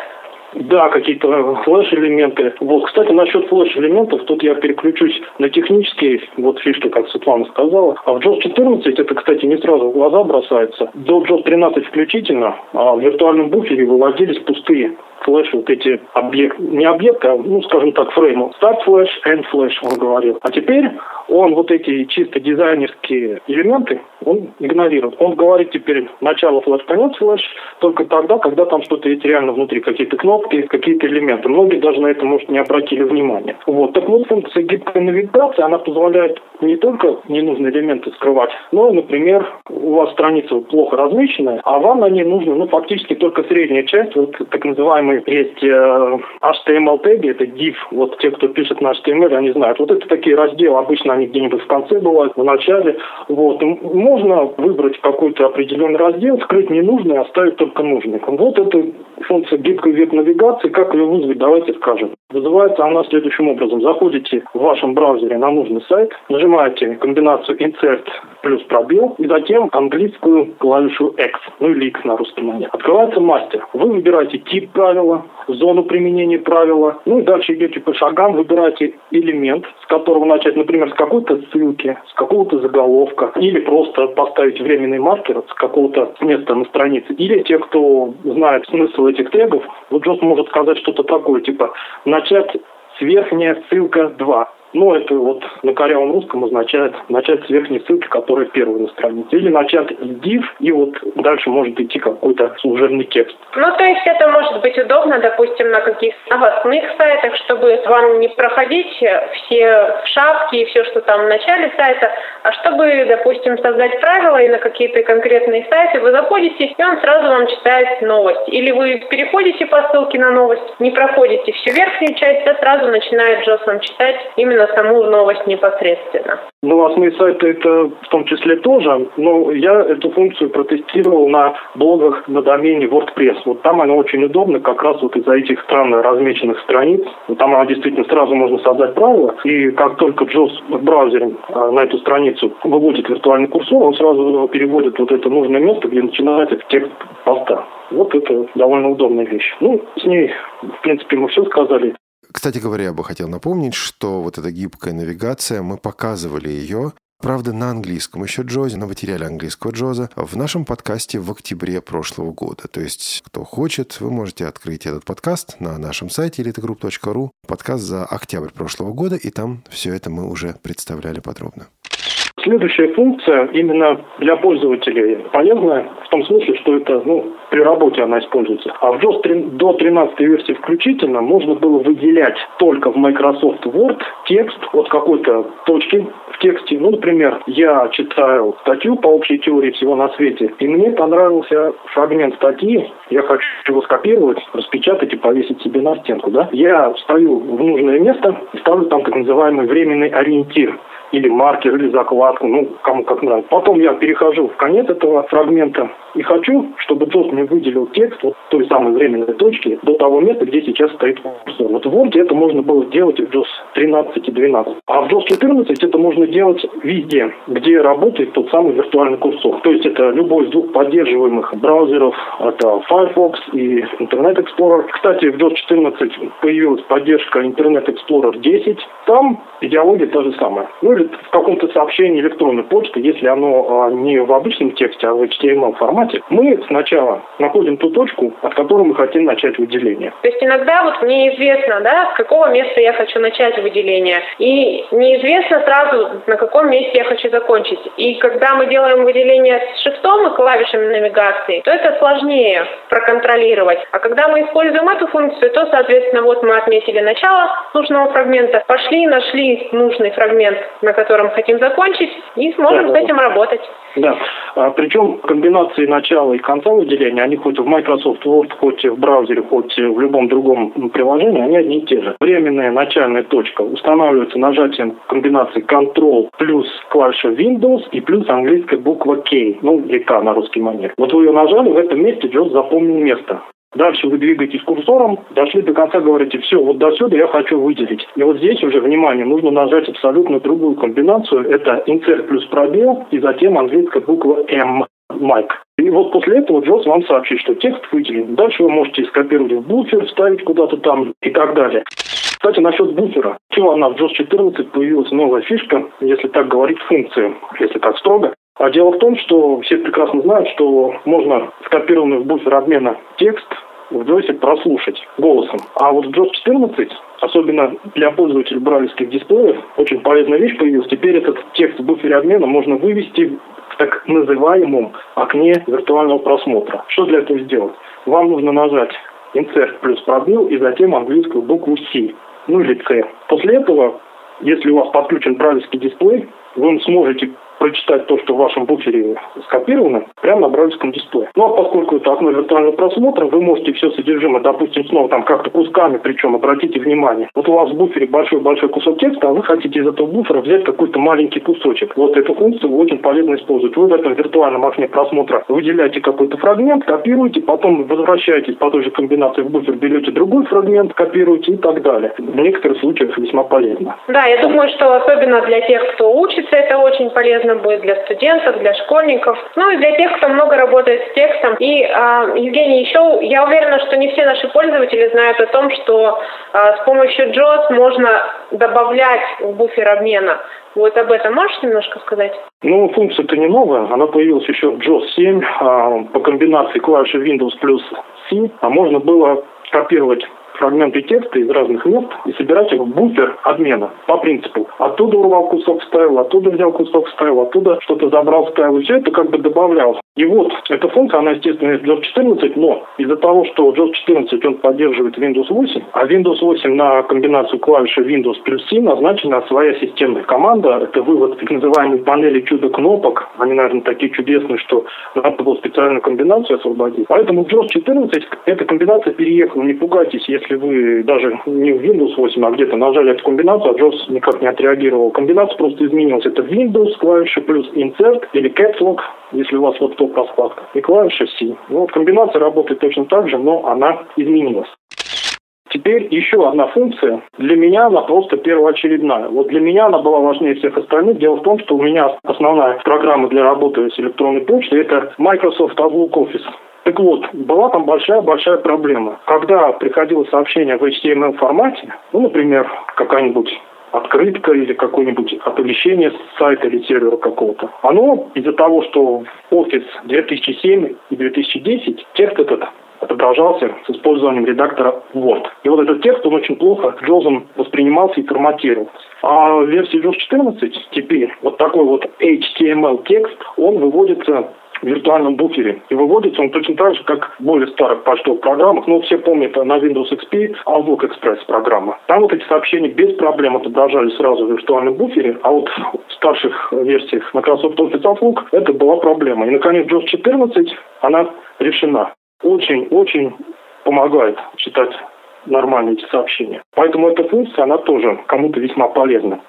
Да, какие-то флеш-элементы. Вот, кстати, насчет флеш-элементов, тут я переключусь на технические вот фишки, как Светлана сказала. А в JOS 14 это, кстати, не сразу в глаза бросается. До JOS 13 включительно а в виртуальном буфере выводились пустые флеш, вот эти объекты, не объекты, а, ну, скажем так, фреймы. Start флеш, end флеш, он говорил. А теперь он вот эти чисто дизайнерские элементы, он игнорирует. Он говорит теперь начало флеш, конец флеш, только тогда, когда там что-то есть реально внутри, какие-то кнопки, какие-то элементы. Многие даже на это, может, не обратили внимания. Вот. Так вот, функция гибкой навигации, она позволяет не только ненужные элементы скрывать, но например, у вас страница плохо размеченная, а вам на ней нужно, ну, фактически только средняя часть, вот так называемый есть э, HTML теги, это div, вот те, кто пишет на HTML, они знают. Вот это такие разделы, обычно они где-нибудь в конце бывают, в начале. Вот. Можно выбрать какой-то определенный раздел, скрыть ненужный, оставить только нужный. Вот это функция гибкой веб-навигации. Как ее вызвать, давайте скажем. Вызывается она следующим образом. Заходите в вашем браузере на нужный сайт, нажимаете комбинацию insert плюс пробел и затем английскую клавишу X, ну или X на русском манере. Открывается мастер. Вы выбираете тип правила, зону применения правила, ну и дальше идете по шагам, выбираете элемент, с которого начать, например, с какой-то ссылки, с какого-то заголовка, или просто поставить временный маркер с какого-то места на странице. Или те, кто знает смысл этих тегов, вот Джос может сказать что-то такое, типа начать с верхняя ссылка 2. Ну, это вот на корявом русском означает начать с верхней ссылки, которая первая на странице. Или начать с div, и вот дальше может идти какой-то служебный текст. Ну, то есть это может быть удобно, допустим, на каких-то новостных сайтах, чтобы вам не проходить все шапки и все, что там в начале сайта, а чтобы, допустим, создать правила и на какие-то конкретные сайты вы заходите, и он сразу вам читает новость. Или вы переходите по ссылке на новость, не проходите всю верхнюю часть, а сразу начинает Джос вам читать именно на саму новость непосредственно. Новостные сайты это в том числе тоже, но я эту функцию протестировал на блогах на домене WordPress. Вот там она очень удобна, как раз вот из-за этих странно размеченных страниц. Вот там она действительно сразу можно создать правила, и как только JOS в браузере а, на эту страницу выводит виртуальный курсор, он сразу переводит вот это нужное место, где начинается текст поста. Вот это довольно удобная вещь. Ну, с ней, в принципе, мы все сказали. Кстати говоря, я бы хотел напомнить, что вот эта гибкая навигация, мы показывали ее Правда, на английском еще Джозе, на материале английского Джоза в нашем подкасте в октябре прошлого года. То есть, кто хочет, вы можете открыть этот подкаст на нашем сайте elitogroup.ru, подкаст за октябрь прошлого года, и там все это мы уже представляли подробно. Следующая функция именно для пользователей полезная в том смысле, что это ну, при работе она используется. А в JOS до 13 версии включительно можно было выделять только в Microsoft Word текст от какой-то точки в тексте. Ну, например, я читаю статью по общей теории всего на свете, и мне понравился фрагмент статьи, я хочу его скопировать, распечатать и повесить себе на стенку. Да? Я встаю в нужное место ставлю там так называемый временный ориентир или маркер, или закладку, ну, кому как нравится. Потом я перехожу в конец этого фрагмента и хочу, чтобы тот мне выделил текст вот той самой временной точки до того места, где сейчас стоит курсор. Вот в Word это можно было делать в JOS 13 и 12. А в JOS 14 это можно делать везде, где работает тот самый виртуальный курсор. То есть это любой из двух поддерживаемых браузеров, это Firefox и Internet Explorer. Кстати, в JOS 14 появилась поддержка Internet Explorer 10. Там идеология та же самая. Ну или в каком-то сообщении электронной почты, если оно а, не в обычном тексте, а в HTML формате, мы сначала находим ту точку, от которой мы хотим начать выделение. То есть иногда вот мне известно, да, с какого места я хочу начать выделение, и неизвестно сразу, на каком месте я хочу закончить. И когда мы делаем выделение с шифтом и клавишами навигации, то это сложнее проконтролировать. А когда мы используем эту функцию, то, соответственно, вот мы отметили начало нужного фрагмента, пошли, нашли нужный фрагмент, на на котором хотим закончить, и сможем да, с этим работать. Да, а, причем комбинации начала и конца выделения, они хоть в Microsoft Word, хоть в браузере, хоть в любом другом приложении, они одни и те же. Временная начальная точка устанавливается нажатием комбинации Ctrl плюс клавиша Windows и плюс английская буква K, ну, K на русский манер. Вот вы ее нажали, в этом месте Джос запомнил место. Дальше вы двигаетесь курсором, дошли до конца, говорите, все, вот до сюда я хочу выделить. И вот здесь уже, внимание, нужно нажать абсолютно другую комбинацию. Это insert плюс пробел и затем английская буква M. Майк. И вот после этого Джос вам сообщит, что текст выделен. Дальше вы можете скопировать в буфер, вставить куда-то там и так далее. Кстати, насчет буфера. Чего она в JOS 14 появилась новая фишка, если так говорить, функция, если так строго. А дело в том, что все прекрасно знают, что можно скопированный в буфер обмена текст в JOS прослушать голосом. А вот в JOS 14, особенно для пользователей брайлевских дисплеев, очень полезная вещь появилась. Теперь этот текст в буфере обмена можно вывести в так называемом окне виртуального просмотра. Что для этого сделать? Вам нужно нажать Insert плюс пробел и затем английскую букву C, ну или C. После этого, если у вас подключен брайлевский дисплей, вы сможете прочитать то, что в вашем буфере скопировано, прямо на брайлевском дисплее. Ну, а поскольку это окно виртуального просмотра, вы можете все содержимое, допустим, снова там как-то кусками, причем, обратите внимание, вот у вас в буфере большой-большой кусок текста, а вы хотите из этого буфера взять какой-то маленький кусочек. Вот эту функцию очень полезно использовать. Вы в этом виртуальном окне просмотра выделяете какой-то фрагмент, копируете, потом возвращаетесь по той же комбинации в буфер, берете другой фрагмент, копируете и так далее. В некоторых случаях весьма полезно. Да, я думаю, что особенно для тех, кто учится, это очень полезно полезно будет для студентов, для школьников, ну и для тех, кто много работает с текстом. И, э, Евгений, еще я уверена, что не все наши пользователи знают о том, что э, с помощью JOS можно добавлять в буфер обмена. Вот об этом можешь немножко сказать? Ну, функция-то не новая. Она появилась еще в JOS 7 а, по комбинации клавиши Windows плюс C. А можно было копировать фрагменты текста из разных мест и собирать их в буфер обмена по принципу. Оттуда урвал кусок, вставил, оттуда взял кусок, вставил, оттуда что-то забрал, вставил. Все это как бы добавлялось. И вот, эта функция, она, естественно, есть JAWS 14, но из-за того, что JAWS 14, он поддерживает Windows 8, а Windows 8 на комбинацию клавиши Windows плюс C назначена своя системная команда. Это вывод так называемой панели чудо-кнопок. Они, наверное, такие чудесные, что надо было специальную комбинацию освободить. Поэтому JAWS 14 эта комбинация переехала. Не пугайтесь, если вы даже не в Windows 8, а где-то нажали эту комбинацию, а JAWS никак не отреагировал. Комбинация просто изменилась. Это Windows клавиша плюс Insert или Caps Lock, если у вас вот топ-раскладка, и клавиша C. Ну, вот комбинация работает точно так же, но она изменилась. Теперь еще одна функция. Для меня она просто первоочередная. Вот для меня она была важнее всех остальных. Дело в том, что у меня основная программа для работы с электронной почтой – это Microsoft Outlook Office. Так вот, была там большая-большая проблема. Когда приходило сообщение в HTML формате, ну, например, какая-нибудь открытка или какое-нибудь оповещение с сайта или сервера какого-то. Оно из-за того, что Office 2007 и 2010, текст этот отображался с использованием редактора Word. И вот этот текст, он очень плохо JAWS воспринимался и форматировался. А в версии JAWS 14 теперь вот такой вот HTML текст, он выводится в виртуальном буфере. И выводится он точно так же, как в более старых почтовых программах. Ну, все помнят на Windows XP Outlook Express программа. Там вот эти сообщения без проблем отображались сразу в виртуальном буфере, а вот в старших версиях Microsoft Office Outlook это была проблема. И, наконец, JAWS 14, она решена. Очень-очень помогает читать нормальные эти сообщения. Поэтому эта функция, она тоже кому-то весьма полезна.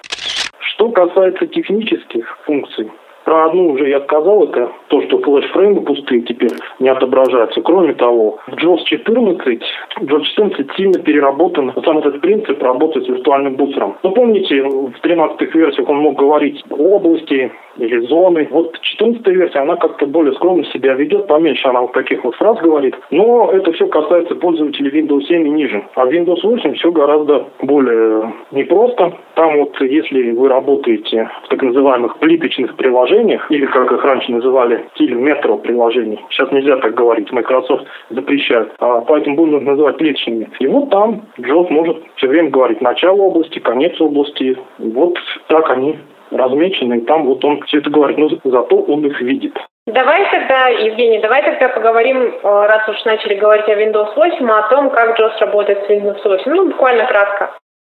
Что касается технических функций, про одну уже я сказал, это то, что флеш-фреймы пустые теперь не отображаются. Кроме того, в JAWS 14, JAWS 14 сильно переработан сам этот принцип работы с виртуальным буфером. Ну, помните, в 13 версиях он мог говорить области или зоны. Вот 14 версия, она как-то более скромно себя ведет, поменьше она вот таких вот фраз говорит. Но это все касается пользователей Windows 7 и ниже. А в Windows 8 все гораздо более непросто. Там вот, если вы работаете в так называемых плиточных приложениях, или как их раньше называли, стиль метро приложений. Сейчас нельзя так говорить, Microsoft запрещает. А поэтому будем называть личными. И вот там Джобс может все время говорить начало области, конец области. Вот так они размечены, там вот он все это говорит, но зато он их видит. Давай тогда, Евгений, давай тогда поговорим, э, раз уж начали говорить о Windows 8, о том, как JOS работает с Windows 8. Ну, буквально кратко.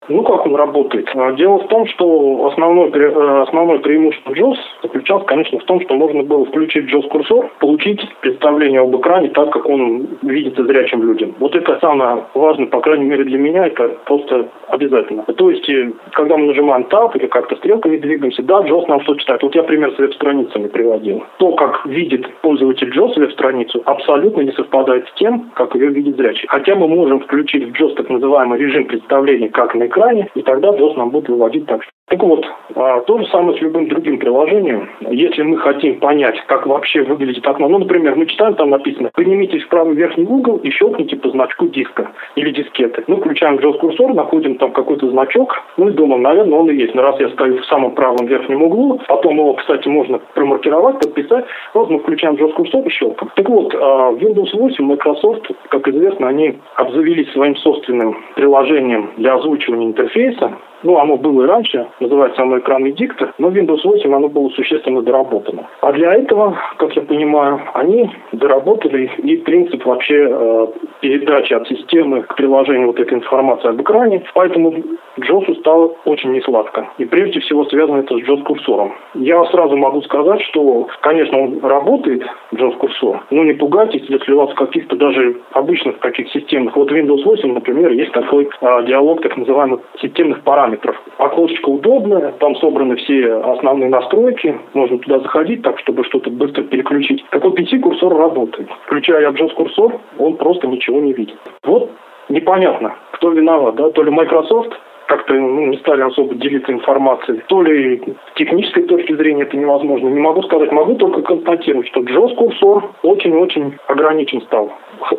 Ну, как он работает? А, дело в том, что основное, э, основное преимущество JOS заключалось, конечно, в том, что можно было включить JOS-курсор, получить представление об экране так, как он видится зрячим людям. Вот это самое важное, по крайней мере для меня, это просто обязательно. То есть, э, когда мы нажимаем Tab или как-то стрелками двигаемся, да, JOS нам что читает. Вот я пример с веб-страницами приводил. То, как видит пользователь JOS веб-страницу, абсолютно не совпадает с тем, как ее видит зрячий. Хотя мы можем включить в JOS так называемый режим представления, как на экране, и тогда DOS нам будет выводить так. Так вот, а, то же самое с любым другим приложением. Если мы хотим понять, как вообще выглядит окно, ну, например, мы читаем, там написано, поднимитесь в правый верхний угол и щелкните по значку диска или дискеты. Мы включаем JAWS-курсор, находим там какой-то значок, ну и думаем, наверное, он и есть. Но раз я стою в самом правом верхнем углу, потом его, кстати, можно промаркировать, подписать, вот мы включаем JAWS-курсор и щелкаем. Так вот, а, Windows 8 Microsoft, как известно, они обзавелись своим собственным приложением для озвучивания интерфейса, ну, оно было и раньше, называется оно экранный диктор, но Windows 8 оно было существенно доработано. А для этого, как я понимаю, они доработали и принцип вообще э, передачи от системы к приложению вот этой информации об экране. Поэтому Джосу стало очень несладко. И прежде всего связано это с Джос-курсором. Я сразу могу сказать, что, конечно, он работает, Джос-курсор, но не пугайтесь, если у вас каких-то даже обычных каких системных, вот Windows 8, например, есть такой э, диалог так называемых системных параметров. Окошечко удобное, там собраны все основные настройки, можно туда заходить так, чтобы что-то быстро переключить. Так вот, PC-курсор работает. Включая JAWS-курсор, он просто ничего не видит. Вот непонятно, кто виноват, да, то ли Microsoft, как-то ну, не стали особо делиться информацией. То ли с технической точки зрения это невозможно. Не могу сказать, могу только констатировать, что JAWS-курсор очень-очень ограничен стал.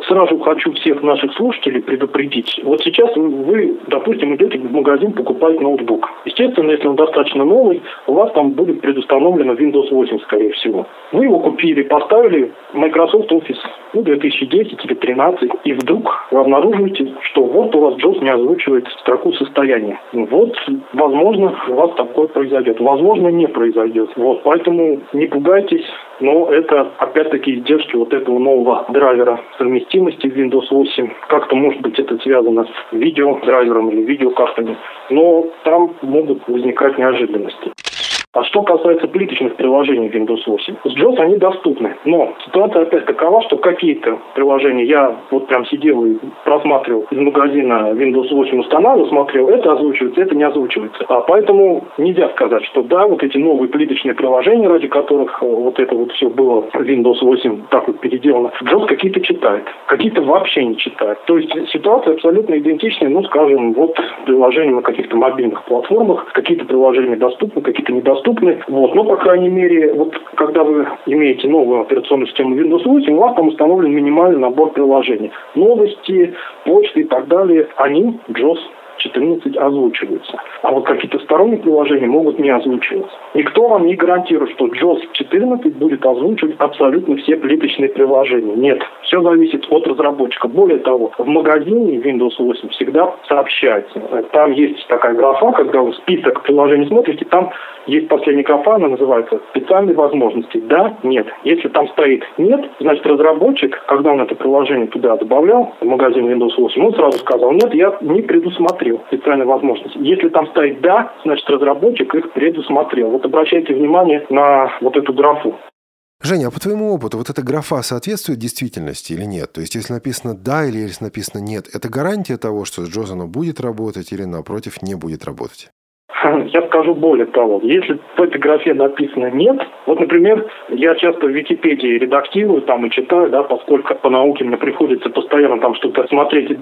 Сразу хочу всех наших слушателей предупредить. Вот сейчас вы, допустим, идете в магазин покупать ноутбук. Естественно, если он достаточно новый, у вас там будет предустановлено Windows 8, скорее всего. Вы его купили, поставили Microsoft Office ну, 2010 или 2013, и вдруг вы обнаруживаете, что вот у вас JAWS не озвучивает строку состояния приложение. Вот, возможно, у вас такое произойдет. Возможно, не произойдет. Вот, поэтому не пугайтесь, но это опять-таки издержки вот этого нового драйвера совместимости Windows 8. Как-то, может быть, это связано с видеодрайвером или видеокартами, но там могут возникать неожиданности. А что касается плиточных приложений Windows 8, с JOS они доступны. Но ситуация опять такова, что какие-то приложения, я вот прям сидел и просматривал из магазина Windows 8 устанавливал, смотрел, это озвучивается, это не озвучивается. А поэтому нельзя сказать, что да, вот эти новые плиточные приложения, ради которых э, вот это вот все было Windows 8 так вот переделано, JOS какие-то читает, какие-то вообще не читает. То есть ситуация абсолютно идентичная, ну, скажем, вот приложения на каких-то мобильных платформах, какие-то приложения доступны, какие-то недоступны доступны. Вот. Но, по крайней мере, вот когда вы имеете новую операционную систему Windows 8, у вас там установлен минимальный набор приложений. Новости, почты и так далее, они JOS 14 озвучиваются. А вот какие-то сторонние приложения могут не озвучиваться. Никто вам не гарантирует, что JOS 14 будет озвучивать абсолютно все плиточные приложения. Нет. Все зависит от разработчика. Более того, в магазине Windows 8 всегда сообщается. Там есть такая графа, когда вы список приложений смотрите, там есть последняя графа, она называется «Специальные возможности». Да, нет. Если там стоит «нет», значит разработчик, когда он это приложение туда добавлял, в магазин Windows 8, он сразу сказал «нет, я не предусмотрел специальные возможности». Если там стоит «да», значит разработчик их предусмотрел. Вот обращайте внимание на вот эту графу. Женя, а по твоему опыту, вот эта графа соответствует действительности или нет? То есть, если написано «да» или если написано «нет», это гарантия того, что с Джозаном будет работать или, напротив, не будет работать? Я скажу более того, если в этой графе написано «нет», вот, например, я часто в Википедии редактирую там и читаю, да, поскольку по науке мне приходится постоянно там что-то смотреть.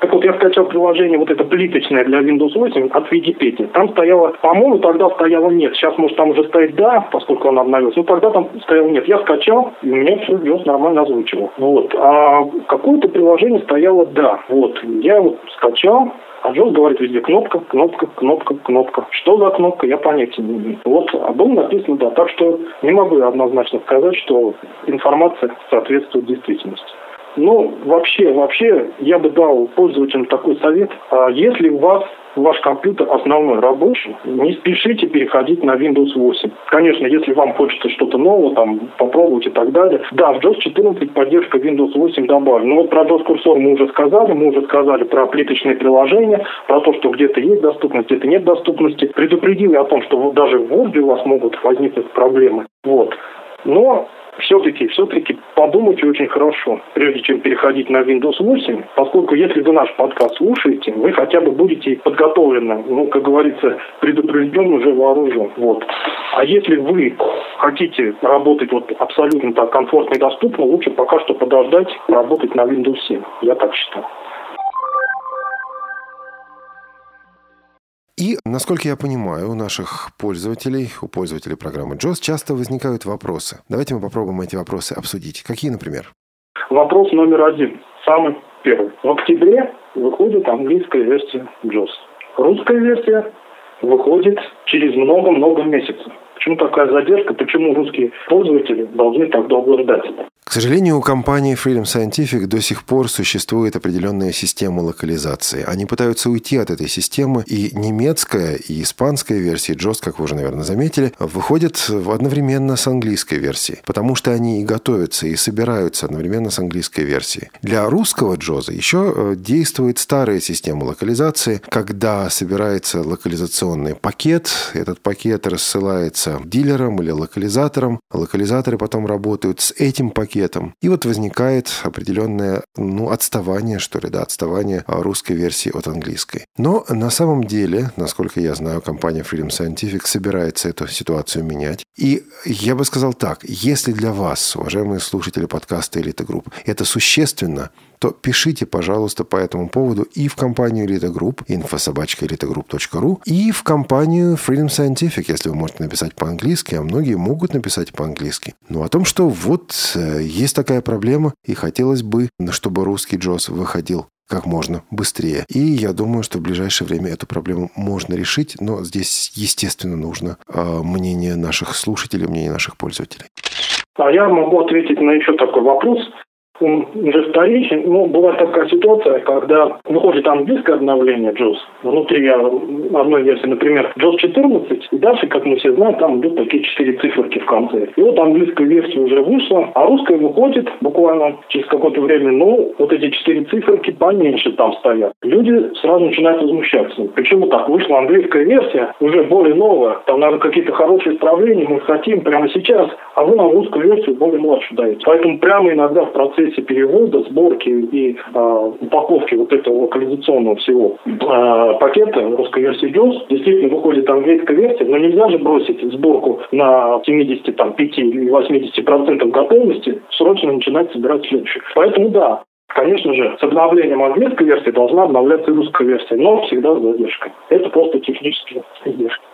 Так вот, я скачал приложение вот это плиточное для Windows 8 от Википедии. Там стояло, по-моему, тогда стояло «нет». Сейчас, может, там уже стоит «да», поскольку он обновился. Но тогда там стояло «нет». Я скачал, и меня все Windows нормально озвучивал. Вот. А какое-то приложение стояло «да». Вот. Я вот скачал, а Джос говорит везде кнопка, кнопка, кнопка, кнопка. Что за кнопка, я понятия не имею. Вот, а было написано да. Так что не могу однозначно сказать, что информация соответствует действительности. Ну, вообще, вообще, я бы дал пользователям такой совет. А если у вас ваш компьютер основной рабочий, не спешите переходить на Windows 8. Конечно, если вам хочется что-то новое, там, попробовать и так далее. Да, в JOS 14 поддержка Windows 8 добавлена. Но вот про JOS курсор мы уже сказали, мы уже сказали про плиточные приложения, про то, что где-то есть доступность, где-то нет доступности. Предупредили о том, что даже в Word у вас могут возникнуть проблемы. Вот. Но все-таки, все-таки подумайте очень хорошо, прежде чем переходить на Windows 8, поскольку если вы наш подкаст слушаете, вы хотя бы будете подготовлены, ну, как говорится, предупрежден, уже вооружен. Вот. А если вы хотите работать вот абсолютно так комфортно и доступно, лучше пока что подождать, работать на Windows 7. Я так считаю. И, насколько я понимаю, у наших пользователей, у пользователей программы JOS часто возникают вопросы. Давайте мы попробуем эти вопросы обсудить. Какие, например? Вопрос номер один, самый первый. В октябре выходит английская версия JOS. Русская версия выходит через много-много месяцев. Почему такая задержка? Почему русские пользователи должны так долго ждать? К сожалению, у компании Freedom Scientific до сих пор существует определенная система локализации. Они пытаются уйти от этой системы, и немецкая, и испанская версии JOS, как вы уже, наверное, заметили, выходят одновременно с английской версией, потому что они и готовятся, и собираются одновременно с английской версией. Для русского JOS еще э, действует старая система локализации, когда собирается локализационный пакет, этот пакет рассылается дилерам или локализаторам, локализаторы потом работают с этим пакетом, пакетом. И вот возникает определенное ну, отставание, что ли, да, отставание русской версии от английской. Но на самом деле, насколько я знаю, компания Freedom Scientific собирается эту ситуацию менять. И я бы сказал так, если для вас, уважаемые слушатели подкаста «Элита Групп», это существенно, то пишите, пожалуйста, по этому поводу и в компанию Elite Group, info.elitagroup.ru, и в компанию Freedom Scientific, если вы можете написать по-английски, а многие могут написать по-английски. Ну, о том, что вот э, есть такая проблема, и хотелось бы, чтобы русский JAWS выходил как можно быстрее. И я думаю, что в ближайшее время эту проблему можно решить, но здесь, естественно, нужно э, мнение наших слушателей, мнение наших пользователей. А я могу ответить на еще такой вопрос. Он уже вторичен. Ну, бывает такая ситуация, когда выходит английское обновление JOS, внутри одной версии, например, JOS 14, и дальше, как мы все знаем, там идут такие четыре циферки в конце. И вот английская версия уже вышла, а русская выходит буквально через какое-то время, ну, вот эти четыре циферки поменьше там стоят. Люди сразу начинают возмущаться. Почему так? Вышла английская версия, уже более новая, там, наверное, какие-то хорошие исправления мы хотим прямо сейчас, а вы нам русскую версию более младшую даете. Поэтому прямо иногда в процессе перевода, сборки и э, упаковки вот этого локализационного всего э, пакета русской версии JOS действительно выходит английская версия, но нельзя же бросить сборку на 75 или 80% готовности, срочно начинать собирать следующую. Поэтому да, Конечно же, с обновлением английской версии должна обновляться и русская версия, но всегда с задержкой. Это просто технические издержки.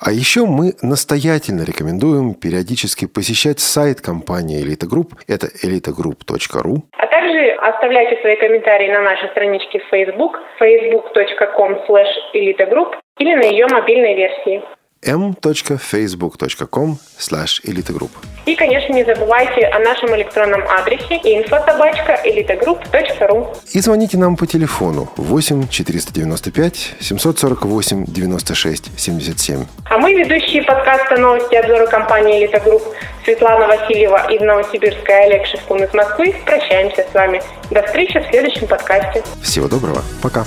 А еще мы настоятельно рекомендуем периодически посещать сайт компании Elite Group. Это elitegroup.ru. А также оставляйте свои комментарии на нашей страничке в Facebook facebook.com slash elitegroup или на ее мобильной версии m.facebook.com slash elitegroup. И, конечно, не забывайте о нашем электронном адресе info.elitegroup.ru И звоните нам по телефону 8 495 748 96 77. А мы, ведущие подкаста «Новости обзора компании «Элита Групп» Светлана Васильева из Новосибирска и Олег Шевкун из Москвы, прощаемся с вами. До встречи в следующем подкасте. Всего доброго. Пока.